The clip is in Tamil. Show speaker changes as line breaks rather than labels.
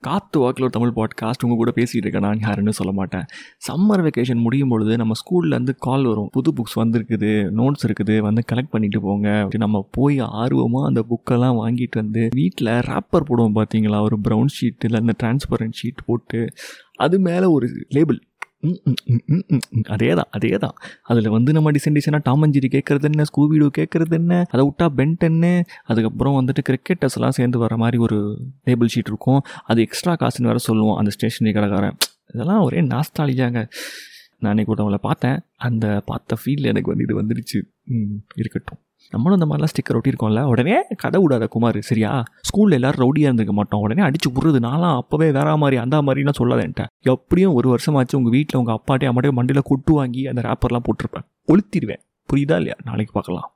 காத்து வாக்கில் ஒரு தமிழ் பாட்காஸ்ட் உங்கள் கூட பேசிகிட்டு இருக்கேன். நான் யாருன்னு சொல்ல மாட்டேன். சம்மர் வெக்கேஷன் முடியும் பொழுது நம்ம ஸ்கூல்லேருந்து கால் வரும். புது புக்ஸ் வந்துருக்குது நோட்ஸ் இருக்குது. வந்து கலெக்ட் பண்ணிட்டு போங்க. நம்ம போய் ஆர்வமாக அந்த புக்கெல்லாம் வாங்கிட்டு வந்து வீட்டில் ரேப்பர் போடுவோம் பார்த்தீங்களா ஒரு ப்ரௌன் ஷீட் இல்லை அந்த டிரான்ஸ்பரண்ட் ஷீட் போட்டு அது மேலே ஒரு லேபிள் அதே தான் அதே தான் அதில் வந்து நம்ம டிசைன் டிசைனாக டாமஞ்சிரி கேட்குறது என்ன? ஸ்கூவிடோ கேட்குறது என்ன? அதை விட்டா பென்டென்னு அதுக்கப்புறம் வந்துட்டு கிரிக்கெட்டர்ஸ் எல்லாம் சேர்ந்து வர மாதிரி ஒரு டேபிள் ஷீட் இருக்கும். அது எக்ஸ்ட்ரா காசுன்னு வேறு சொல்லுவோம். அந்த ஸ்டேஷனரி கடைக்காரன். இதெல்லாம் ஒரே நாஸ்டாலியாங்க நான் அன்றைக்கி ஒருத்தவங்களை பார்த்தேன். அந்த பார்த்த ஃபீல் எனக்கு வந்து இது வந்துடுச்சு இருக்கட்டும். நம்மளும் இந்த மாதிரிலாம் ஸ்டிக்கர் ஒட்டியிருக்கோம்ல. உடனே கதை விடாத குமார் சரியா? ஸ்கூலில் எல்லோரும் ரவுடியாக இருந்திருக்க மாட்டோம். உடனே அடிச்சு விட்றது நான்லாம் அப்போவே வேற மாதிரி அந்த மாதிரிலாம் சொல்லாதேன்ட்ட எப்படியும் ஒரு வருஷமாச்சு உங்கள் வீட்டில் உங்கள் அப்பாட்டே அம்மாட்டே மண்டியில் கொட்டு வாங்கி அந்த ரேப்பர்லாம் போட்டிருப்பேன். கொளுத்திடுவேன் புரியுதா இல்லையா? நாளைக்கு பார்க்கலாம்.